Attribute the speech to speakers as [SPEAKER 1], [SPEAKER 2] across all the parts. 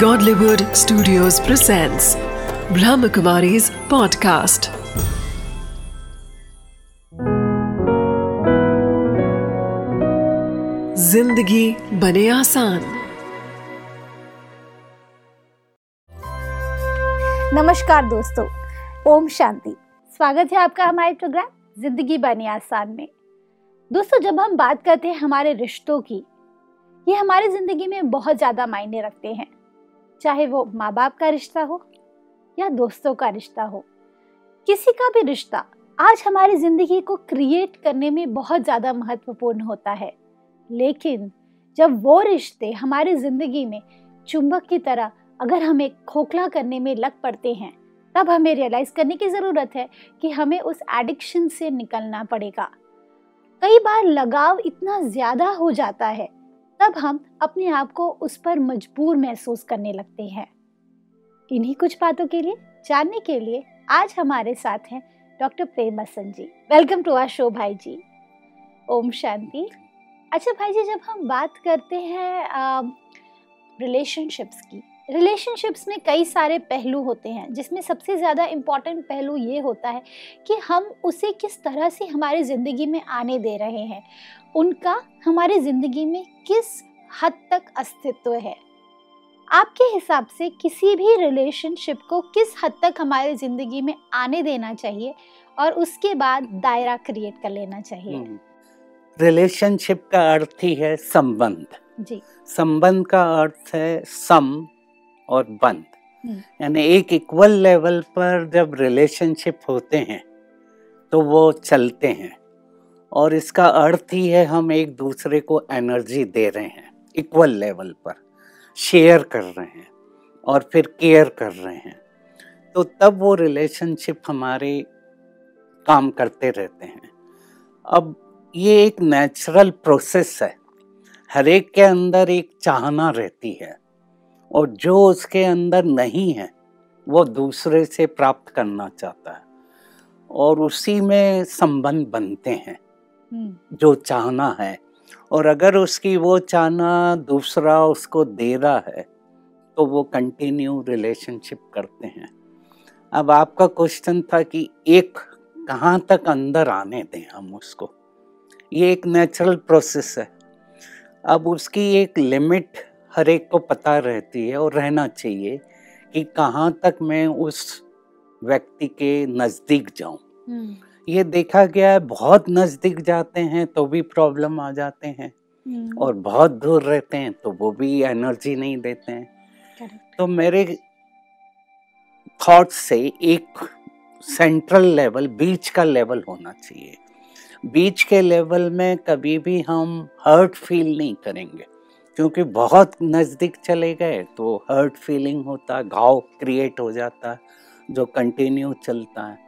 [SPEAKER 1] Godlywood Studios presents Brahmakumari's podcast. ज़िंदगी बने आसान।
[SPEAKER 2] नमस्कार दोस्तों, ओम शांति। स्वागत है आपका हमारे प्रोग्राम ज़िंदगी बने आसान में। दोस्तों, जब हम बात करते हैं हमारे रिश्तों की, ये हमारी ज़िंदगी में बहुत ज़्यादा मायने रखते हैं। चाहे वो माँ बाप का रिश्ता हो या दोस्तों का रिश्ता हो, किसी का भी रिश्ता आज हमारी ज़िंदगी को क्रिएट करने में बहुत ज़्यादा महत्वपूर्ण होता है। लेकिन जब वो रिश्ते हमारी ज़िंदगी में चुंबक की तरह अगर हमें खोखला करने में लग पड़ते हैं, तब हमें रियलाइज़ करने की ज़रूरत है कि हमें उस एडिक्शन से निकलना पड़ेगा। कई बार लगाव इतना ज़्यादा हो जाता है तब हम अपने आप को उस पर मजबूर महसूस करने लगते हैं। इन्हीं कुछ बातों के लिए, जानने के लिए आज हमारे साथ हैं doctor Prem Basan ji. Welcome to our show भाई जी। ओम शांति। अच्छा भाई जी, जब हम बात करते हैं रिलेशनशिप्स की रिलेशनशिप्स में कई सारे पहलू होते हैं जिसमें सबसे ज़्यादा इंपॉर्टेंट पहलू ये होता है कि हम उसे किस तरह से हमारी ज़िंदगी में आने दे रहे हैं। उनका हमारी ज़िंदगी में किस हद तक अस्तित्व है? आपके हिसाब से किसी भी रिलेशनशिप को किस हद तक हमारी ज़िंदगी में आने देना चाहिए और उसके बाद दायरा क्रिएट कर लेना चाहिए?
[SPEAKER 3] रिलेशनशिप हम्म। का अर्थ ही है संबंध।
[SPEAKER 2] जी।
[SPEAKER 3] संबंध का अर्थ है सम और बंद।
[SPEAKER 2] हम्म।
[SPEAKER 3] यानी एक इक्वल लेवल पर जब रिलेशनशिप होते हैं तो वो चलते हैं। और इसका अर्थ ही है हम एक दूसरे को एनर्जी दे रहे हैं इक्वल लेवल पर। शेयर कर रहे हैं और फिर केयर कर रहे हैं। तो तब वो रिलेशनशिप हमारे काम करते रहते हैं। अब ये एक नेचुरल प्रोसेस है। हर एक के अंदर एक चाहना रहती है। और जो उसके अंदर नहीं है वो दूसरे से प्राप्त करना चाहता है। और उसी में संबंध बनते हैं
[SPEAKER 2] हम्म।
[SPEAKER 3] जो चाहना है। और अगर उसकी वो चाहना दूसरा उसको दे रहा है तो वो कंटिन्यू रिलेशनशिप करते हैं। अब आपका क्वेश्चन था कि एक कहाँ तक अंदर आने दें हम उसको। ये एक नेचुरल प्रोसेस है। अब उसकी एक लिमिट हर एक को पता रहती है और रहना चाहिए कि कहाँ तक मैं उस व्यक्ति के नज़दीक जाऊँ।
[SPEAKER 2] हम्म।
[SPEAKER 3] ये देखा गया है बहुत नज़दीक जाते हैं तो भी प्रॉब्लम आ जाते हैं
[SPEAKER 2] हम्म।
[SPEAKER 3] और बहुत दूर रहते हैं तो वो भी एनर्जी नहीं देते हैं। तो मेरे थॉट से एक सेंट्रल लेवल बीच का लेवल होना चाहिए। बीच के लेवल में कभी भी हम हर्ट फील नहीं करेंगे। क्योंकि बहुत नज़दीक चले गए तो हर्ट फीलिंग होता है घाव क्रिएट हो जाता है जो कंटिन्यू चलता है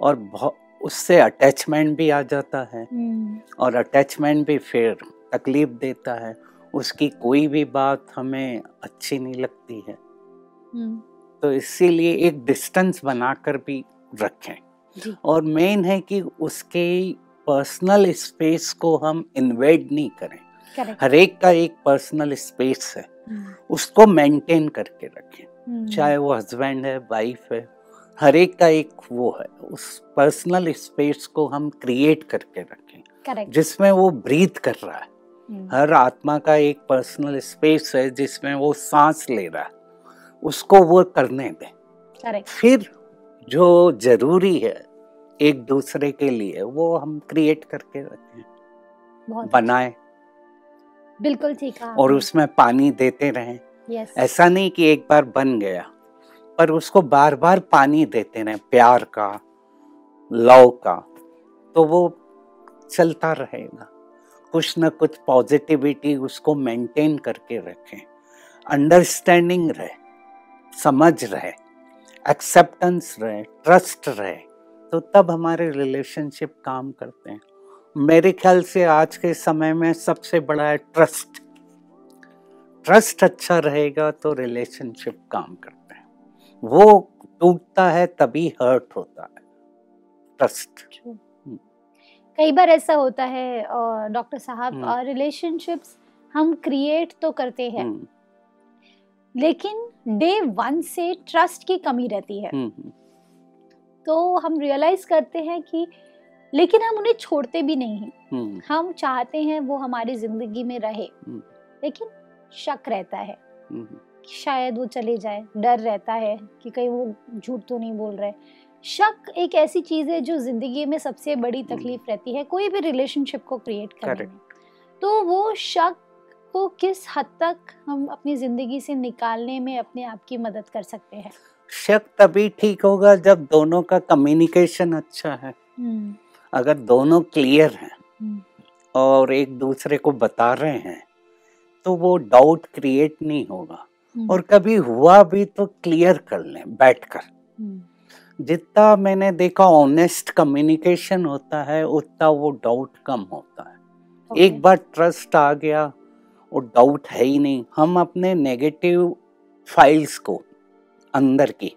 [SPEAKER 3] और बहुत उससे अटैचमेंट भी आ जाता है
[SPEAKER 2] हम्म।
[SPEAKER 3] और अटैचमेंट भी फिर तकलीफ़ देता है उसकी कोई भी बात हमें अच्छी नहीं लगती है
[SPEAKER 2] हम्म।
[SPEAKER 3] तो इसीलिए एक डिस्टेंस बनाकर भी रखें और मेन है कि उसके पर्सनल स्पेस को हम इन्वेड नहीं करें. हर एक का एक पर्सनल स्पेस है।
[SPEAKER 2] हम्म।
[SPEAKER 3] उसको मेंटेन करके रखें।
[SPEAKER 2] हम्म।
[SPEAKER 3] चाहे वो हस्बैंड है वाइफ है हर एक का एक वो है। उस पर्सनल स्पेस को हम क्रिएट करके रखें।
[SPEAKER 2] Correct.
[SPEAKER 3] जिसमें वो ब्रीथ कर रहा है।
[SPEAKER 2] हम्म।
[SPEAKER 3] हर आत्मा का एक पर्सनल स्पेस है जिसमें वो सांस ले रहा है। उसको वो करने दें।
[SPEAKER 2] Correct.
[SPEAKER 3] फिर जो ज़रूरी है एक दूसरे के लिए वो हम क्रिएट करके रखें। बनाएँ।
[SPEAKER 2] बिल्कुल ठीक है
[SPEAKER 3] और उसमें पानी देते रहें।
[SPEAKER 2] यस
[SPEAKER 3] ऐसा नहीं कि एक बार बन गया पर उसको बार बार पानी देते रहें प्यार का लव का तो वो चलता रहेगा। कुछ न कुछ पॉजिटिविटी उसको मेंटेन करके रखें। अंडरस्टैंडिंग रहे समझ रहे एक्सेप्टेंस रहे ट्रस्ट रहे तो तब हमारे रिलेशनशिप काम करते हैं। मेरे ख्याल से आज के समय में सबसे बड़ा है ट्रस्ट ट्रस्ट अच्छा रहेगा तो रिलेशनशिप काम करते हैं. वो टूटता है तभी हर्ट होता है. ट्रस्ट
[SPEAKER 2] कई बार ऐसा होता है डॉक्टर साहब
[SPEAKER 3] हम्म।
[SPEAKER 2] रिलेशनशिप्स हम क्रिएट तो करते हैं
[SPEAKER 3] हम्म,
[SPEAKER 2] लेकिन डे वन से ट्रस्ट की कमी रहती है।
[SPEAKER 3] हम्म, हम्म,
[SPEAKER 2] तो हम रियलाइज़ करते हैं कि लेकिन हम उन्हें छोड़ते भी नहीं हैं।
[SPEAKER 3] हम्म,
[SPEAKER 2] हम चाहते हैं वो हमारी ज़िंदगी में रहे।
[SPEAKER 3] हम्म।
[SPEAKER 2] लेकिन शक रहता है
[SPEAKER 3] हम्म,
[SPEAKER 2] कि शायद वो चले जाए। डर रहता है कि कहीं वो झूठ तो नहीं बोल रहे। शक एक ऐसी चीज़ है जो ज़िंदगी में सबसे बड़ी तकलीफ़ रहती है कोई भी रिलेशनशिप को क्रिएट करने में। तो वो शक को किस हद तक हम अपनी ज़िंदगी से निकालने में अपने आप की मदद कर सकते हैं?
[SPEAKER 3] शक तभी ठीक होगा जब दोनों का कम्युनिकेशन अच्छा है। अगर दोनों क्लियर हैं
[SPEAKER 2] हम्म,
[SPEAKER 3] और एक दूसरे को बता रहे हैं तो वो डाउट क्रिएट नहीं होगा।
[SPEAKER 2] हम्म,
[SPEAKER 3] और कभी हुआ भी तो क्लियर कर लें बैठकर।
[SPEAKER 2] हम्म,
[SPEAKER 3] जितना मैंने देखा ऑनेस्ट कम्युनिकेशन होता है उतना वो डाउट कम होता है।
[SPEAKER 2] ओके,
[SPEAKER 3] एक बार ट्रस्ट आ गया वो डाउट है ही नहीं। हम अपने नेगेटिव फाइल्स को अंदर की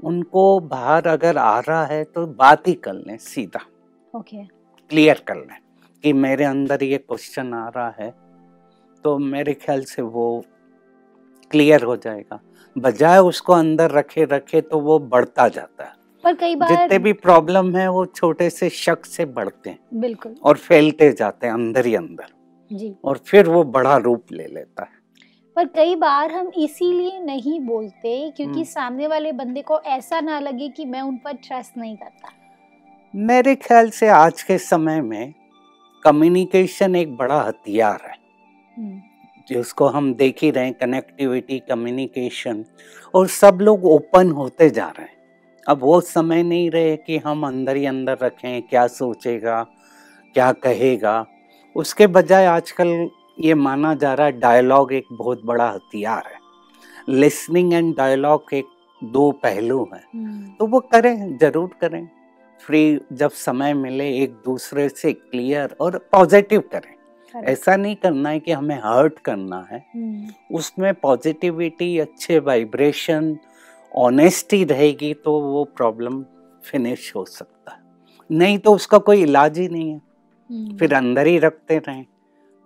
[SPEAKER 3] उनको बाहर अगर आ रहा है तो बात ही कर लें सीधा।
[SPEAKER 2] ओके
[SPEAKER 3] क्लियर कर लें कि मेरे अंदर ये क्वेश्चन आ रहा है तो मेरे ख्याल से वो क्लियर हो जाएगा। बजाय उसको अंदर रखे रखे तो वो बढ़ता जाता है।
[SPEAKER 2] पर कई बार
[SPEAKER 3] जितने भी प्रॉब्लम है वो छोटे से शक से बढ़ते हैं
[SPEAKER 2] बिल्कुल।
[SPEAKER 3] और फैलते जाते हैं अंदर ही अंदर।
[SPEAKER 2] जी।
[SPEAKER 3] और फिर वो बड़ा रूप ले लेता है।
[SPEAKER 2] पर कई बार हम इसीलिए नहीं बोलते क्योंकि
[SPEAKER 3] हम्म।
[SPEAKER 2] सामने वाले बंदे को ऐसा ना लगे कि मैं उन पर ट्रस्ट नहीं करता।
[SPEAKER 3] मेरे ख्याल से आज के समय में कम्युनिकेशन एक बड़ा हथियार है।
[SPEAKER 2] हम्म,
[SPEAKER 3] जिसको हम देख ही रहे हैं कनेक्टिविटी कम्युनिकेशन और सब लोग ओपन होते जा रहे हैं। अब वो समय नहीं रहे कि हम अंदर ही अंदर रखें क्या सोचेगा क्या कहेगा। उसके बजाय आजकल ये माना जा रहा है डायलॉग एक बहुत बड़ा हथियार है। लिसनिंग एंड डायलॉग एक दो पहलू हैं।
[SPEAKER 2] हम्म,
[SPEAKER 3] तो वो करें ज़रूर करें। फ्री जब समय मिले एक दूसरे से क्लियर और पॉजिटिव करें। ऐसा नहीं करना है कि हमें हर्ट करना है।
[SPEAKER 2] हम्म,
[SPEAKER 3] उसमें पॉजिटिविटी अच्छे वाइब्रेशन ऑनेस्टी रहेगी तो वो प्रॉब्लम फिनिश हो सकता है। नहीं तो उसका कोई इलाज ही नहीं है।
[SPEAKER 2] हम्म,
[SPEAKER 3] फिर अंदर ही रखते रहें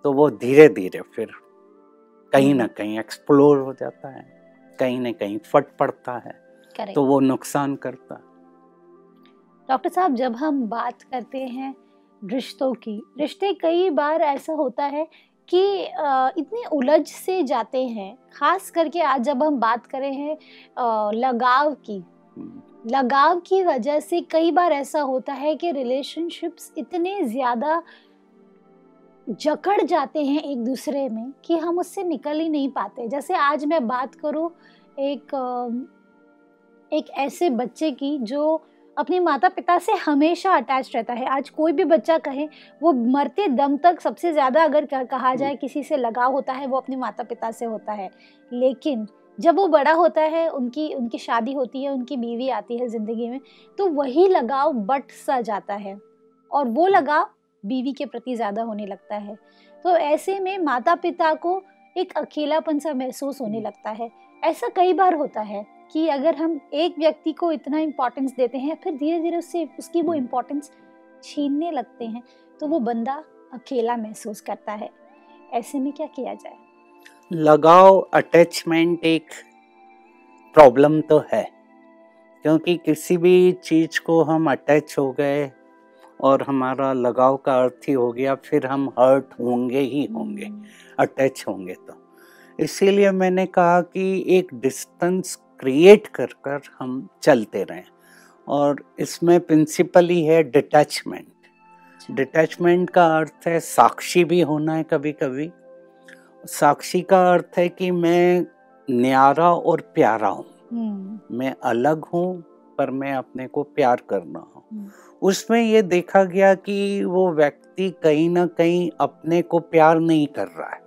[SPEAKER 3] तो वो धीरे धीरे फिर कहीं ना कहीं एक्सप्लोर हो जाता है कहीं ना कहीं फट पड़ता है तो वो नुकसान करता है।
[SPEAKER 2] डॉक्टर साहब, जब हम बात करते हैं रिश्तों की, रिश्ते कई बार ऐसा होता है कि इतने उलझ से जाते हैं, खास करके आज जब हम बात करें हैं लगाव की। लगाव की वजह से कई बार ऐसा होता है कि रिलेशनशिप्स इतने ज़्यादा जकड़ जाते हैं एक दूसरे में कि हम उससे निकल ही नहीं पाते। जैसे आज मैं बात करूँ एक एक ऐसे बच्चे की जो अपने माता पिता से हमेशा अटैच रहता है। आज कोई भी बच्चा कहे वो मरते दम तक सबसे ज़्यादा अगर कह- कहा जाए किसी से लगाव होता है वो अपने माता पिता से होता है। लेकिन जब वो बड़ा होता है उनकी उनकी शादी होती है उनकी बीवी आती है ज़िंदगी में तो वही लगाव बट सा जाता है और वो लगाव बीवी के प्रति ज़्यादा होने लगता है। तो ऐसे में माता पिता को एक अकेलापन सा महसूस होने लगता है। ऐसा कई बार होता है। कि अगर हम एक व्यक्ति को इतना इम्पोर्टेंस देते हैं फिर धीरे धीरे उससे उसकी वो इम्पोर्टेंस छीनने लगते हैं तो वो बंदा अकेला महसूस करता है। ऐसे में क्या किया जाए?
[SPEAKER 3] लगाव अटैचमेंट एक प्रॉब्लम तो है क्योंकि किसी भी चीज़ को हम अटैच हो गए और हमारा लगाव का अर्थ ही हो गया फिर हम हर्ट होंगे ही होंगे अटैच होंगे तो। इसीलिए मैंने कहा कि एक डिस्टेंस क्रिएट कर कर हम चलते रहें। और इसमें प्रिंसिपली है डिटैचमेंट डिटैचमेंट का अर्थ है साक्षी भी होना है कभी कभी साक्षी का अर्थ है कि मैं न्यारा और प्यारा हूँ।
[SPEAKER 2] हम्म,
[SPEAKER 3] मैं अलग हूँ पर मैं अपने को प्यार करना हूँ।
[SPEAKER 2] हम्म,
[SPEAKER 3] उसमें ये देखा गया कि वो व्यक्ति कहीं ना कहीं अपने को प्यार नहीं कर रहा है।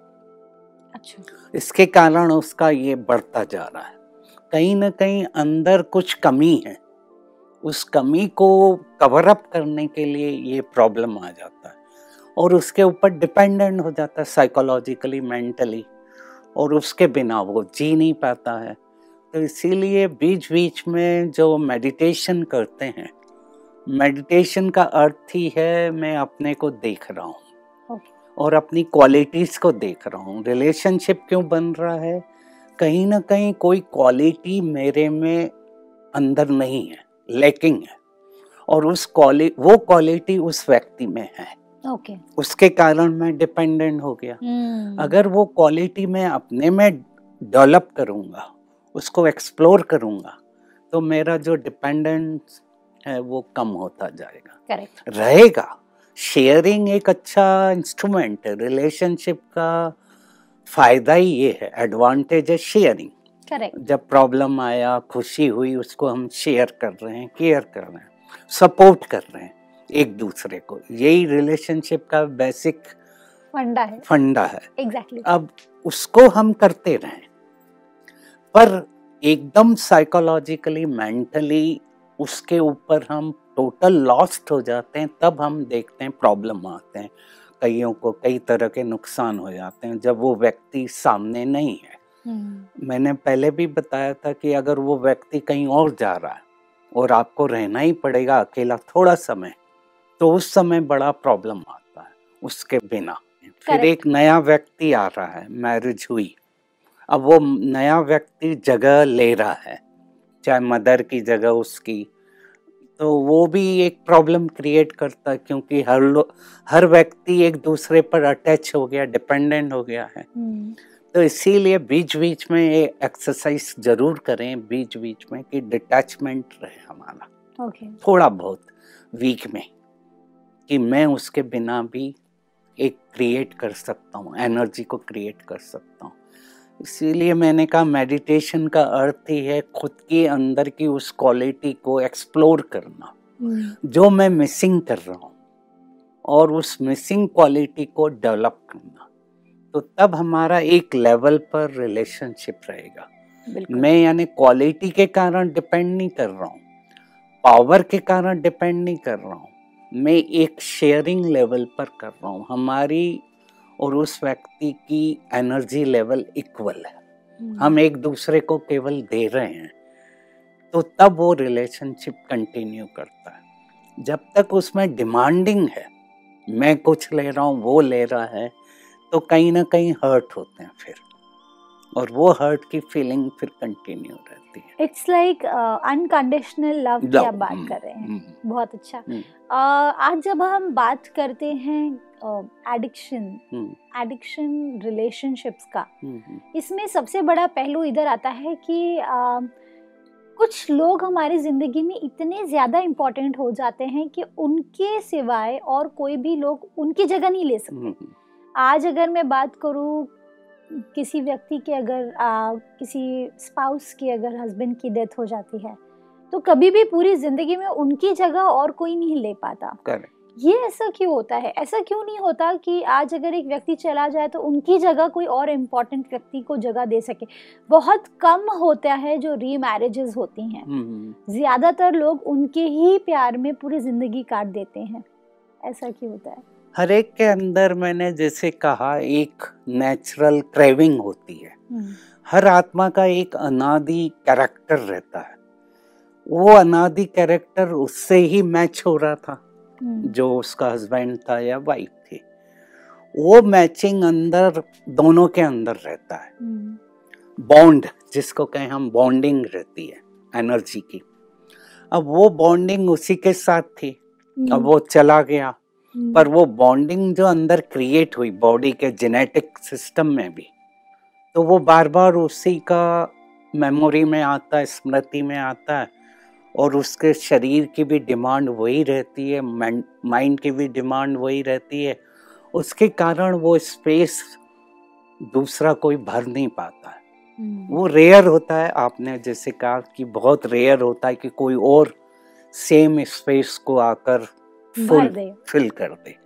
[SPEAKER 2] अच्छा।
[SPEAKER 3] इसके कारण उसका ये बढ़ता जा रहा है। कहीं ना कहीं अंदर कुछ कमी है। उस कमी को कवर अप करने के लिए ये प्रॉब्लम आ जाता है। और उसके ऊपर डिपेंडेंट हो जाता है साइकोलॉजिकली मेंटली और उसके बिना वो जी नहीं पाता है। तो इसीलिए बीच बीच में जो मेडिटेशन करते हैं मेडिटेशन का अर्थ ही है मैं अपने को देख रहा हूँ। और अपनी क्वालिटीज को देख रहा हूँ। रिलेशनशिप क्यों बन रहा है? कहीं ना कहीं कोई क्वालिटी मेरे में अंदर नहीं है लेकिंग है। और उस क्वालिटी वो क्वालिटी उस व्यक्ति में है।
[SPEAKER 2] ओके
[SPEAKER 3] उसके कारण मैं डिपेंडेंट हो गया।
[SPEAKER 2] हम्म,
[SPEAKER 3] अगर वो क्वालिटी मैं अपने में डेवलप करूँगा उसको एक्सप्लोर करूँगा तो मेरा जो डिपेंडेंस है वो कम होता जाएगा।
[SPEAKER 2] करेक्ट
[SPEAKER 3] रहेगा। शेयरिंग एक अच्छा इंस्ट्रूमेंट है रिलेशनशिप का फ़ायदा ही ये है एडवांटेज है शेयरिंग
[SPEAKER 2] करेक्ट
[SPEAKER 3] जब प्रॉब्लम आया खुशी हुई उसको हम शेयर कर रहे हैं केयर कर रहे हैं सपोर्ट कर रहे हैं एक दूसरे को। यही रिलेशनशिप का बेसिक
[SPEAKER 2] फंडा है।
[SPEAKER 3] फंडा है।
[SPEAKER 2] Exactly exactly.
[SPEAKER 3] अब उसको हम करते रहें पर एकदम साइकोलॉजिकली मेंटली उसके ऊपर हम टोटल लॉस्ट हो जाते हैं तब हम देखते हैं प्रॉब्लम आते हैं। कईयों को कई तरह के नुकसान हो जाते हैं जब वो व्यक्ति सामने नहीं है।
[SPEAKER 2] हम्म,
[SPEAKER 3] मैंने पहले भी बताया था कि अगर वो व्यक्ति कहीं और जा रहा है और आपको रहना ही पड़ेगा अकेला थोड़ा समय तो उस समय बड़ा प्रॉब्लम आता है उसके बिना। फिर एक नया व्यक्ति आ रहा है मैरिज हुई। अब वो नया व्यक्ति जगह ले रहा है चाहे मदर की जगह उसकी तो वो भी एक प्रॉब्लम क्रिएट करता है क्योंकि हर लो हर व्यक्ति एक दूसरे पर अटैच हो गया डिपेंडेंट हो गया है।
[SPEAKER 2] हम्म,
[SPEAKER 3] तो इसीलिए बीच बीच में ये एक्सरसाइज ज़रूर करें बीच बीच में कि डिटैचमेंट रहे हमारा।
[SPEAKER 2] ओके
[SPEAKER 3] थोड़ा बहुत वीक में कि मैं उसके बिना भी एक क्रिएट कर सकता हूँ एनर्जी को क्रिएट कर सकता हूँ। इसीलिए मैंने कहा मेडिटेशन का अर्थ ही है खुद के अंदर की उस क्वालिटी को एक्सप्लोर करना।
[SPEAKER 2] हम्म,
[SPEAKER 3] जो मैं मिसिंग कर रहा हूँ और उस मिसिंग क्वालिटी को डेवलप करना। तो तब हमारा एक लेवल पर रिलेशनशिप रहेगा। मैं यानी क्वालिटी के कारण डिपेंड नहीं कर रहा हूँ पावर के कारण डिपेंड नहीं कर रहा हूँ। मैं एक शेयरिंग लेवल पर कर रहा हूँ। हमारी और उस व्यक्ति की एनर्जी लेवल इक्वल है।
[SPEAKER 2] हम्म,
[SPEAKER 3] हम एक दूसरे को केवल दे रहे हैं तो तब वो रिलेशनशिप कंटिन्यू करता है। जब तक उसमें डिमांडिंग है मैं कुछ ले रहा हूँ वो ले रहा है तो कहीं ना कहीं हर्ट होते हैं फिर। और वो हर्ट की फीलिंग फिर कंटिन्यू रहती है।
[SPEAKER 2] इट्स लाइक अनकंडीशनल लव की आप बात
[SPEAKER 3] हम्म,
[SPEAKER 2] कर रहे हैं।
[SPEAKER 3] हम्म,
[SPEAKER 2] बहुत अच्छा।
[SPEAKER 3] हम्म।
[SPEAKER 2] अ, आज जब हम बात करते हैं एडिक्शन एडिक्शन रिलेशनशिप्स का
[SPEAKER 3] हम्म,
[SPEAKER 2] इसमें सबसे बड़ा पहलू इधर आता है कि अ, कुछ लोग हमारी ज़िंदगी में इतने ज़्यादा इम्पोर्टेंट हो जाते हैं कि उनके सिवाय और कोई भी लोग उनकी जगह नहीं ले सकते। आज अगर मैं बात करूँ किसी व्यक्ति के अगर आ, किसी स्पाउस की अगर हस्बैंड की डेथ हो जाती है तो कभी भी पूरी ज़िंदगी में उनकी जगह और कोई नहीं ले पाता।
[SPEAKER 3] Correct.
[SPEAKER 2] ये ऐसा क्यों होता है? ऐसा क्यों नहीं होता कि आज अगर एक व्यक्ति चला जाए तो उनकी जगह कोई और इम्पोर्टेंट व्यक्ति को जगह दे सके? बहुत कम होता है जो री मैरिजेस होती हैं।
[SPEAKER 3] हम्म, हम्म।
[SPEAKER 2] ज़्यादातर लोग उनके ही प्यार में पूरी ज़िंदगी काट देते हैं। ऐसा क्यों होता है?
[SPEAKER 3] हर एक के अंदर मैंने जैसे कहा एक नेचुरल क्रेविंग होती है।
[SPEAKER 2] हम्म,
[SPEAKER 3] हर आत्मा का एक अनादि कैरेक्टर रहता है। वो अनादि कैरेक्टर उससे ही मैच हो रहा था
[SPEAKER 2] हम्म,
[SPEAKER 3] जो उसका हस्बैंड था या वाइफ थी। वो मैचिंग अंदर दोनों के अंदर रहता है।
[SPEAKER 2] हम्म,
[SPEAKER 3] बॉन्ड जिसको कहें हम बॉन्डिंग रहती है एनर्जी की। अब वो बॉन्डिंग उसी के साथ थी। अब वो चला गया।
[SPEAKER 2] हम्म,
[SPEAKER 3] पर वो बॉन्डिंग जो अंदर क्रिएट हुई बॉडी के जेनेटिक सिस्टम में भी तो वो बार बार उसी का मेमोरी में आता है स्मृति में आता है और उसके शरीर की भी डिमांड वही रहती है माइंड की भी डिमांड वही रहती है। उसके कारण वो स्पेस दूसरा कोई भर नहीं पाता है।
[SPEAKER 2] हम्म,
[SPEAKER 3] वो रेयर होता है आपने जैसे कहा कि बहुत रेयर होता है कि कोई और सेम स्पेस को आकर फुल फिल कर दे।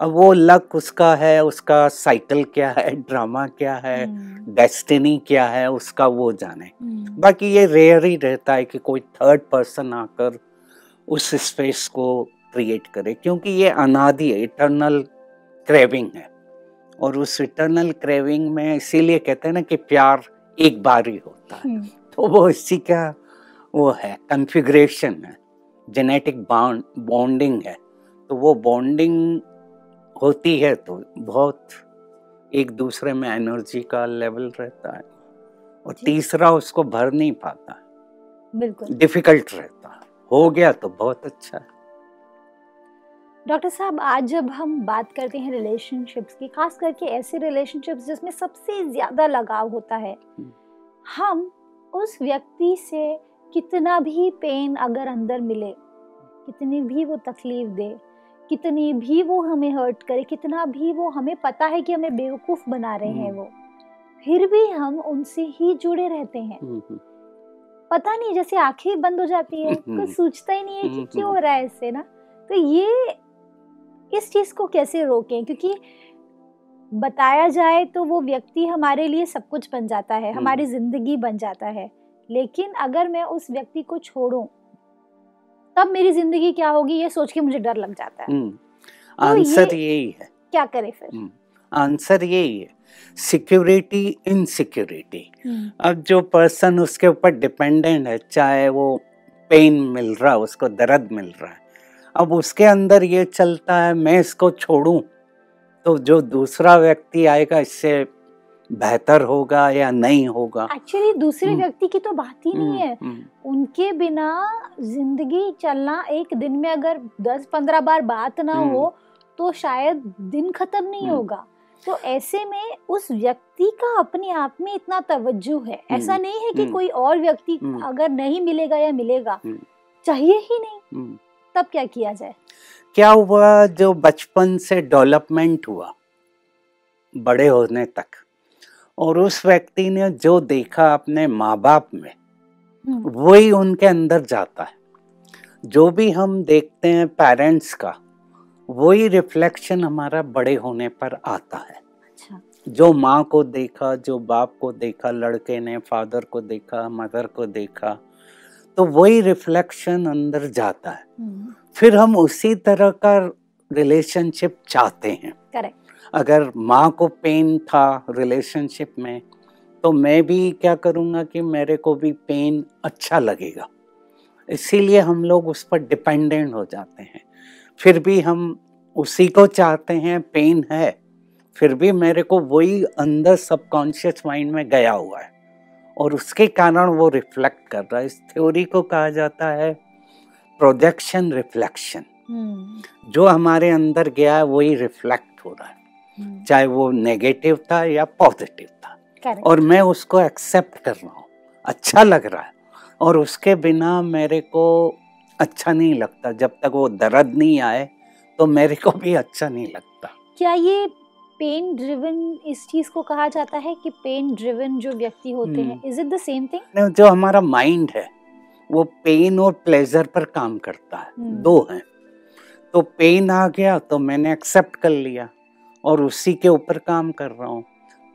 [SPEAKER 3] अब वो लक उसका है उसका साइकिल क्या है ड्रामा क्या है
[SPEAKER 2] हम्म,
[SPEAKER 3] डेस्टिनी क्या है उसका वो जाने।
[SPEAKER 2] हम्म,
[SPEAKER 3] बाकी ये रेयर ही रहता है कि कोई थर्ड पर्सन आकर उस स्पेस को क्रिएट करे क्योंकि ये अनादि है इटर्नल क्रेविंग है। और उस इटर्नल क्रेविंग में इसीलिए कहते हैं ना कि प्यार एक बार ही होता है।
[SPEAKER 2] हम्म,
[SPEAKER 3] तो वो इसी का वो है कन्फिग्रेशन है। जेनेटिक बॉन्ड बॉन्डिंग है तो वो बॉन्डिंग होती है तो बहुत एक दूसरे में एनर्जी का लेवल रहता है और तीसरा उसको भर नहीं पाता
[SPEAKER 2] बिल्कुल।
[SPEAKER 3] डिफ़िकल्ट रहता हो। गया तो बहुत अच्छा है।
[SPEAKER 2] डॉक्टर साहब आज जब हम बात करते हैं रिलेशनशिप्स की खास करके ऐसे रिलेशनशिप्स जिसमें सबसे ज़्यादा लगाव होता है
[SPEAKER 3] हम्म।
[SPEAKER 2] हम उस व्यक्ति से कितना भी पेन अगर अंदर मिले कितनी भी वो तकलीफ़ दे कितनी भी वो हमें हर्ट करे कितना भी वो हमें पता है कि हमें बेवकूफ़ बना रहे हैं
[SPEAKER 3] हम्म।
[SPEAKER 2] वो फिर भी हम उनसे ही जुड़े रहते हैं।
[SPEAKER 3] हम्म, हम्म,
[SPEAKER 2] पता नहीं जैसे आँखें बंद हो जाती है। कुछ सोचता ही नहीं है कि क्यों हो रहा है इससे ना। तो ये इस चीज़ को कैसे रोकें? क्योंकि बताया जाए तो वो व्यक्ति हमारे लिए सब कुछ बन जाता है हमारी ज़िंदगी बन जाता है। लेकिन अगर मैं उस व्यक्ति को छोड़ूं तब मेरी ज़िंदगी क्या होगी? ये सोच के मुझे डर लग जाता है।
[SPEAKER 3] हम्म।
[SPEAKER 2] तो ये-
[SPEAKER 3] यही है।
[SPEAKER 2] क्या करें फिर?
[SPEAKER 3] हम्म। आंसर यही है। Security insecurity. अब जो पर्सन उसके ऊपर डिपेंडेंट है चाहे वो पेन मिल रहा है उसको दर्द मिल रहा है अब उसके अंदर ये चलता है मैं इसको छोड़ूं तो जो दूसरा व्यक्ति आएगा इससे बेहतर होगा या नहीं होगा
[SPEAKER 2] एक्चुअली दूसरे
[SPEAKER 3] हम्म।
[SPEAKER 2] व्यक्ति की तो बात ही नहीं है
[SPEAKER 3] हम्म,
[SPEAKER 2] उनके बिना ज़िंदगी चलना एक दिन में अगर दस पंद्रह बार बात ना
[SPEAKER 3] हम्म।
[SPEAKER 2] हो तो शायद दिन खत्म नहीं
[SPEAKER 3] हम्म।
[SPEAKER 2] होगा तो ऐसे में उस व्यक्ति का अपने आप में इतना तवज्जो है ऐसा
[SPEAKER 3] हम्म।
[SPEAKER 2] नहीं है कि
[SPEAKER 3] हम्म।
[SPEAKER 2] कोई और व्यक्ति
[SPEAKER 3] हम्म।
[SPEAKER 2] अगर नहीं मिलेगा या मिलेगा
[SPEAKER 3] हम्म।
[SPEAKER 2] चाहिए ही नहीं
[SPEAKER 3] हम्म।
[SPEAKER 2] तब क्या किया जाए
[SPEAKER 3] क्या हुआ जो बचपन से डेवलपमेंट हुआ बड़े होने तक और उस व्यक्ति ने जो देखा अपने माँ बाप में
[SPEAKER 2] हम्म,
[SPEAKER 3] वही उनके अंदर जाता है। जो भी हम देखते हैं पेरेंट्स का वही रिफ्लेक्शन हमारा बड़े होने पर आता है।
[SPEAKER 2] अच्छा।
[SPEAKER 3] जो माँ को देखा जो बाप को देखा लड़के ने फादर को देखा मदर को देखा तो वही रिफ्लेक्शन अंदर जाता है।
[SPEAKER 2] हम्म,
[SPEAKER 3] फिर हम उसी तरह का रिलेशनशिप चाहते हैं।
[SPEAKER 2] करेक्ट
[SPEAKER 3] अगर माँ को पेन था रिलेशनशिप में तो मैं भी क्या करूँगा कि मेरे को भी पेन अच्छा लगेगा। इसीलिए हम लोग उस पर डिपेंडेंट हो जाते हैं। फिर भी हम उसी को चाहते हैं पेन है फिर भी मेरे को वही अंदर सबकॉन्शियस माइंड में गया हुआ है। और उसके कारण वो रिफ्लेक्ट कर रहा है। इस थ्योरी को कहा जाता है प्रोजेक्शन रिफ्लेक्शन
[SPEAKER 2] हम्म,
[SPEAKER 3] जो हमारे अंदर गया है वही रिफ्लेक्ट हो रहा है। चाहे वो नेगेटिव था या पॉजिटिव था।
[SPEAKER 2] Correct.
[SPEAKER 3] और मैं उसको एक्सेप्ट कर रहा हूँ। अच्छा लग रहा है। और उसके बिना मेरे को अच्छा नहीं लगता। जब तक वो दर्द नहीं आए तो मेरे को भी अच्छा नहीं लगता।
[SPEAKER 2] क्या ये पेन ड्रिवन इस चीज़ को कहा जाता है कि पेन ड्रिवन जो व्यक्ति होते हैं
[SPEAKER 3] हम्म।
[SPEAKER 2] Is it the same thing
[SPEAKER 3] ने- जो हमारा माइंड है वो पेन और प्लेजर पर काम करता है।
[SPEAKER 2] हम्म।
[SPEAKER 3] दो हैं। तो पेन आ गया तो मैंने एक्सेप्ट कर लिया। और उसी के ऊपर काम कर रहा हूँ।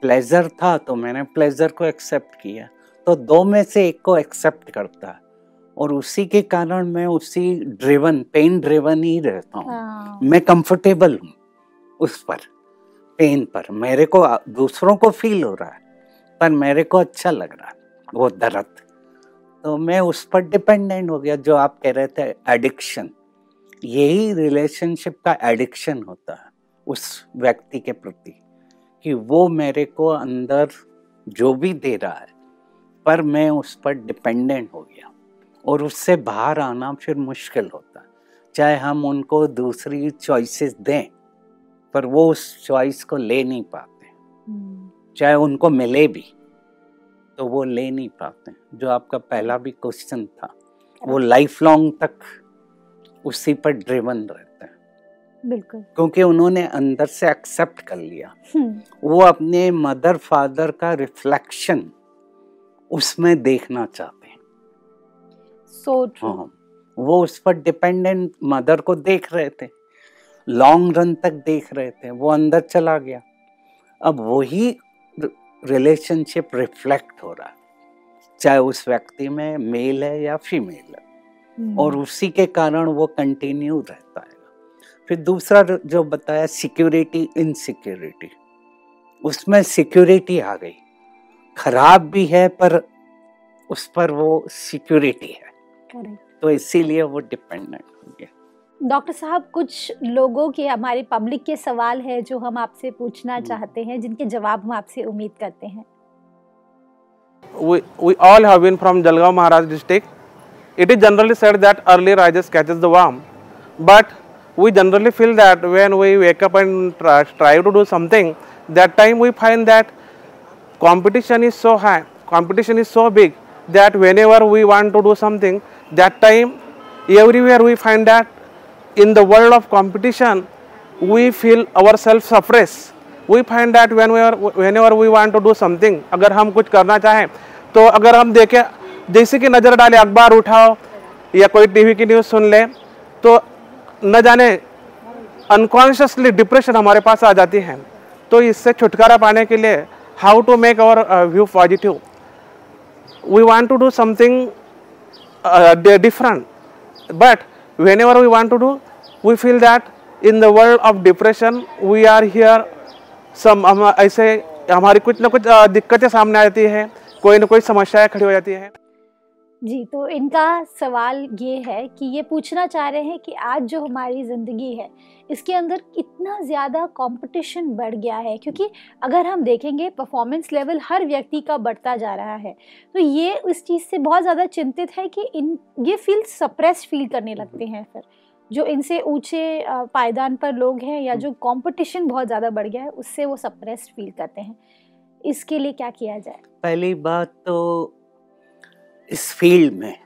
[SPEAKER 3] प्लेजर था तो मैंने प्लेजर को एक्सेप्ट किया। तो दो में से एक को एक्सेप्ट करता है। और उसी के कारण मैं उसी ड्रिवन पेन ड्रिवन ही रहता हूँ।
[SPEAKER 2] हाँ।
[SPEAKER 3] मैं कंफर्टेबल हूँ उस पर पेन पर। मेरे को दूसरों को फील हो रहा है पर मेरे को अच्छा लग रहा है वो दर्द। तो मैं उस पर डिपेंडेंट हो गया जो आप कह रहे थे एडिक्शन यही रिलेशनशिप का एडिक्शन होता है। उस व्यक्ति के प्रति कि वो मेरे को अंदर जो भी दे रहा है पर मैं उस पर डिपेंडेंट हो गया और उससे बाहर आना फिर मुश्किल होता। है चाहे हम उनको दूसरी चॉइसेस दें पर वो उस चॉइस को ले नहीं पाते।
[SPEAKER 2] हम्म,
[SPEAKER 3] चाहे उनको मिले भी तो वो ले नहीं पाते। जो आपका पहला भी क्वेश्चन था वो लाइफ लॉन्ग तक उसी पर ड्रिवन रहते। हैं
[SPEAKER 2] बिल्कुल।
[SPEAKER 3] क्योंकि उन्होंने अंदर से एक्सेप्ट कर लिया।
[SPEAKER 2] हम्म,
[SPEAKER 3] वो अपने मदर फादर का रिफ्लेक्शन उसमें देखना चाहते हैं।
[SPEAKER 2] सो ट्रू
[SPEAKER 3] हाँ। वो उस पर डिपेंडेंट मदर को देख रहे थे। लॉन्ग रन तक देख रहे थे। वो अंदर चला गया। अब वही रिलेशनशिप रिफ्लेक्ट हो रहा है। चाहे उस व्यक्ति में मेल है या फीमेल है। और उसी के कारण वो कंटिन्यू रहता है। फिर दूसरा जो बताया सिक्योरिटी इनसिक्योरिटी उसमें सिक्योरिटी आ गई। खराब भी है पर उस पर वो सिक्योरिटी है।
[SPEAKER 2] करेक्ट
[SPEAKER 3] तो इसीलिए वो डिपेंडेंट हो गया।
[SPEAKER 2] डॉक्टर साहब कुछ लोगों के हमारे पब्लिक के सवाल है जो हम आपसे पूछना
[SPEAKER 3] हम्म।
[SPEAKER 2] चाहते हैं जिनके जवाब हम आपसे उम्मीद करते हैं।
[SPEAKER 4] We, we all have been from Jalgaon Maharaj district. It is generally said that early rises catches the worm, but we generally feel that when we wake up and try, try to do something, that time we find that competition is so high, competition is so big that whenever we want to do something, that time everywhere we find that in the world of competition, we feel ourselves suppressed. We find that when we are, whenever we want to do something, अगर हम कुछ करना चाहें तो अगर हम देखें जैसे कि नज़र डालें अखबार उठाओ या कोई टीवी की न्यूज़ सुन ले तो न जाने अनकॉन्शियसली डिप्रेशन हमारे पास आ जाती है। तो इससे छुटकारा पाने के लिए how to make our view positive we want to do something different. But whenever we want to do, we feel that in the world of depression, we are here, some हम ऐसे हमारी कुछ ना कुछ दिक्कतें सामने आती है, कोई ना कोई समस्याएँ खड़ी हो जाती है।
[SPEAKER 2] जी तो इनका सवाल ये है कि ये पूछना चाह रहे हैं कि आज जो हमारी ज़िंदगी है इसके अंदर कितना ज़्यादा कंपटीशन बढ़ गया है? क्योंकि अगर हम देखेंगे परफॉर्मेंस लेवल हर व्यक्ति का बढ़ता जा रहा है। तो ये उस चीज़ से बहुत ज़्यादा चिंतित है कि इन ये फील सप्रेस फील करने लगते हैं फिर। जो इनसे ऊँचे पायदान पर लोग हैं या जो कंपटीशन बहुत ज़्यादा बढ़ गया है उससे वो सप्रेस फील करते हैं। इसके लिए क्या किया जाए?
[SPEAKER 3] पहली बात तो इस फ़ील्ड में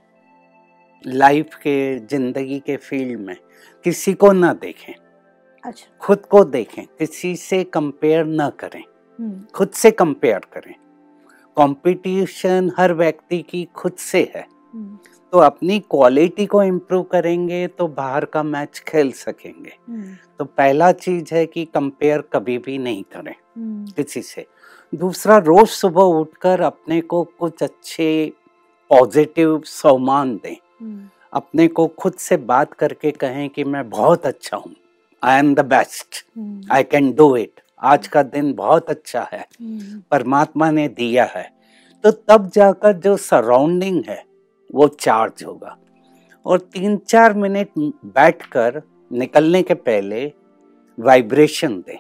[SPEAKER 3] लाइफ के ज़िंदगी के फ़ील्ड में किसी को ना देखें।
[SPEAKER 2] अच्छा।
[SPEAKER 3] खुद को देखें किसी से कंपेयर ना करें।
[SPEAKER 2] हम्म।
[SPEAKER 3] खुद से कंपेयर करें। कंपटीशन हर व्यक्ति की खुद से है।
[SPEAKER 2] हम्म।
[SPEAKER 3] तो अपनी क्वालिटी को इम्प्रूव करेंगे तो बाहर का मैच खेल सकेंगे।
[SPEAKER 2] हम्म।
[SPEAKER 3] तो पहला चीज़ है कि कंपेयर कभी भी नहीं करें किसी से। दूसरा रोज सुबह उठकर अपने को कुछ अच्छे पॉजिटिव सम्मान दें।
[SPEAKER 2] हम्म।
[SPEAKER 3] अपने को खुद से बात करके कहें कि मैं बहुत अच्छा हूँ। I am the best I can do it आज का दिन बहुत अच्छा है।
[SPEAKER 2] हम्म।
[SPEAKER 3] परमात्मा ने दिया है। तो तब जाकर जो सराउंडिंग है वो चार्ज होगा। और तीन चार मिनट बैठकर निकलने के पहले वाइब्रेशन दें।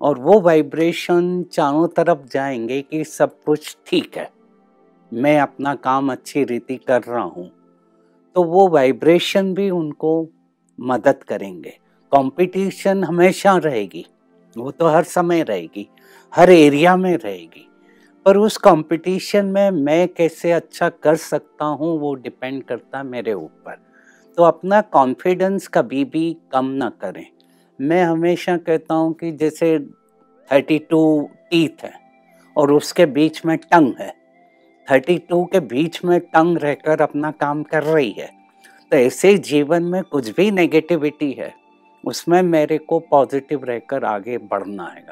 [SPEAKER 3] और वो वाइब्रेशन चारों तरफ़ जाएँगे कि सब कुछ ठीक है। मैं अपना काम अच्छी रीति कर रहा हूँ तो वो वाइब्रेशन भी उनको मदद करेंगे। कंपटीशन हमेशा रहेगी, वो तो हर समय रहेगी, हर एरिया में रहेगी। पर उस कंपटीशन में मैं कैसे अच्छा कर सकता हूँ, वो डिपेंड करता मेरे ऊपर। तो अपना कॉन्फिडेंस कभी भी कम ना करें। मैं हमेशा कहता हूँ कि जैसे थर्टी टू टीथ है, और उसके बीच में टंग है थर्टी टू के बीच में टंग रहकर अपना काम कर रही है। तो ऐसे जीवन में कुछ भी नेगेटिविटी है उसमें मेरे को पॉजिटिव रहकर आगे बढ़ना है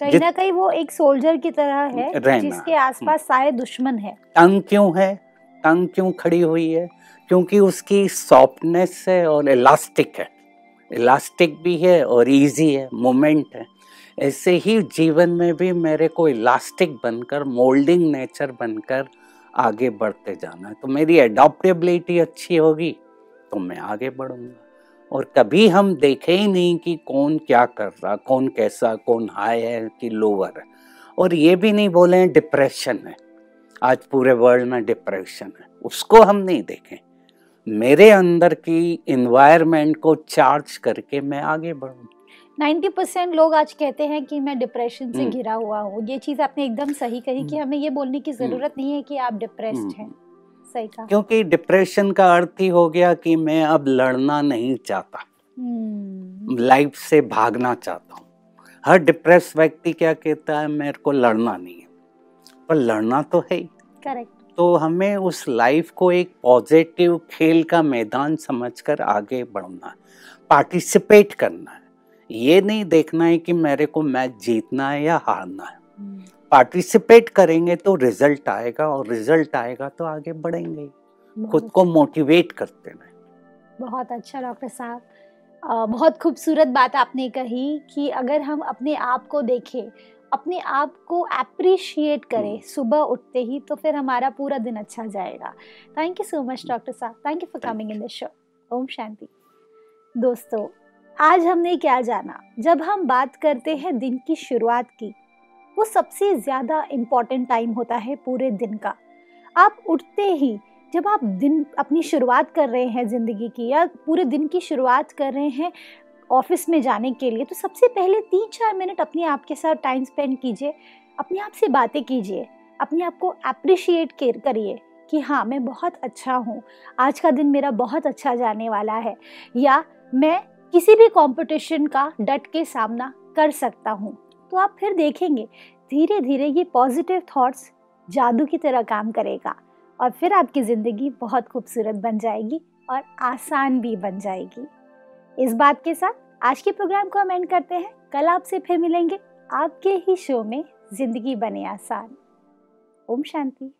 [SPEAKER 2] कहीं ना कहीं वो एक सोल्जर की तरह है जिसके आसपास सारे दुश्मन है।
[SPEAKER 3] टंग क्यों है? टंग क्यों खड़ी हुई है? क्योंकि उसकी सॉफ्टनेस है और इलास्टिक है। इलास्टिक भी है और इजी है मोमेंट है। ऐसे ही जीवन में भी मेरे को इलास्टिक बनकर मोल्डिंग नेचर बनकर आगे बढ़ते जाना है। तो मेरी एडॉप्टेबिलिटी अच्छी होगी तो मैं आगे बढ़ूँगा। और कभी हम देखे ही नहीं कि कौन क्या कर रहा, कौन कैसा, कौन हाई है कि लोअर है। और ये भी नहीं बोले डिप्रेशन है। आज पूरे वर्ल्ड में डिप्रेशन है। उसको हम नहीं देखें। मेरे अंदर की इन्वायरमेंट को चार्ज करके मैं आगे बढ़ूं।
[SPEAKER 2] 90 परसेंट लोग आज कहते हैं कि मैं डिप्रेशन से
[SPEAKER 3] हम्म।
[SPEAKER 2] घिरा हुआ हूँ। ये चीज़ आपने एकदम सही कही कि हमें ये बोलने की ज़रूरत नहीं है कि आप डिप्रेस्ड
[SPEAKER 3] हम्म।
[SPEAKER 2] हैं। सही कहा।
[SPEAKER 3] क्योंकि डिप्रेशन का अर्थ ही हो गया कि मैं अब लड़ना नहीं चाहता।
[SPEAKER 2] हम्म,
[SPEAKER 3] लाइफ से भागना चाहता हूँ। हर डिप्रेस व्यक्ति क्या कहता है मेरे को लड़ना नहीं है। पर लड़ना तो है ही।
[SPEAKER 2] करेक्ट
[SPEAKER 3] तो हमें उस लाइफ को एक पॉजिटिव खेल का मैदान समझकर आगे बढ़ना पार्टिसिपेट करना। है ये नहीं देखना है कि मेरे को मैच जीतना है या हारना है।
[SPEAKER 2] हम्म,
[SPEAKER 3] पार्टिसिपेट करेंगे तो रिज़ल्ट आएगा और रिज़ल्ट आएगा तो आगे बढ़ेंगे खुद को मोटिवेट करते रहे
[SPEAKER 2] बहुत अच्छा डॉक्टर साहब। बहुत खूबसूरत बात आपने कही कि अगर हम अपने आप को देखें अपने आप को अप्रिशिएट करें
[SPEAKER 3] हम्म।
[SPEAKER 2] सुबह उठते ही तो फिर हमारा पूरा दिन अच्छा जाएगा। Thank you so much doctor साहब। Thank you for coming in the show ओम शांति। दोस्तों आज हमने क्या जाना? जब हम बात करते हैं दिन की शुरुआत की, वो सबसे ज़्यादा इंपॉर्टेंट टाइम होता है पूरे दिन का। आप उठते ही, जब आप दिन अपनी शुरुआत कर रहे हैं ज़िंदगी की या पूरे दिन की शुरुआत कर रहे हैं ऑफ़िस में जाने के लिए तो सबसे पहले तीन चार मिनट अपने आप के साथ टाइम स्पेंड कीजिए। अपने आप से बातें कीजिए। अपने आप को अप्रिशिएट करिए कि हाँ मैं बहुत अच्छा हूँ। आज का दिन मेरा बहुत अच्छा जाने वाला है। या मैं किसी भी कंपटीशन का डट के सामना कर सकता हूँ। तो आप फिर देखेंगे धीरे धीरे ये पॉजिटिव थॉट्स जादू की तरह काम करेगा और फिर आपकी ज़िंदगी बहुत खूबसूरत बन जाएगी और आसान भी बन जाएगी। इस बात के साथ आज के प्रोग्राम को हम एंड करते हैं। कल आपसे फिर मिलेंगे आपके ही शो में ज़िंदगी बने आसान। ओम शांति।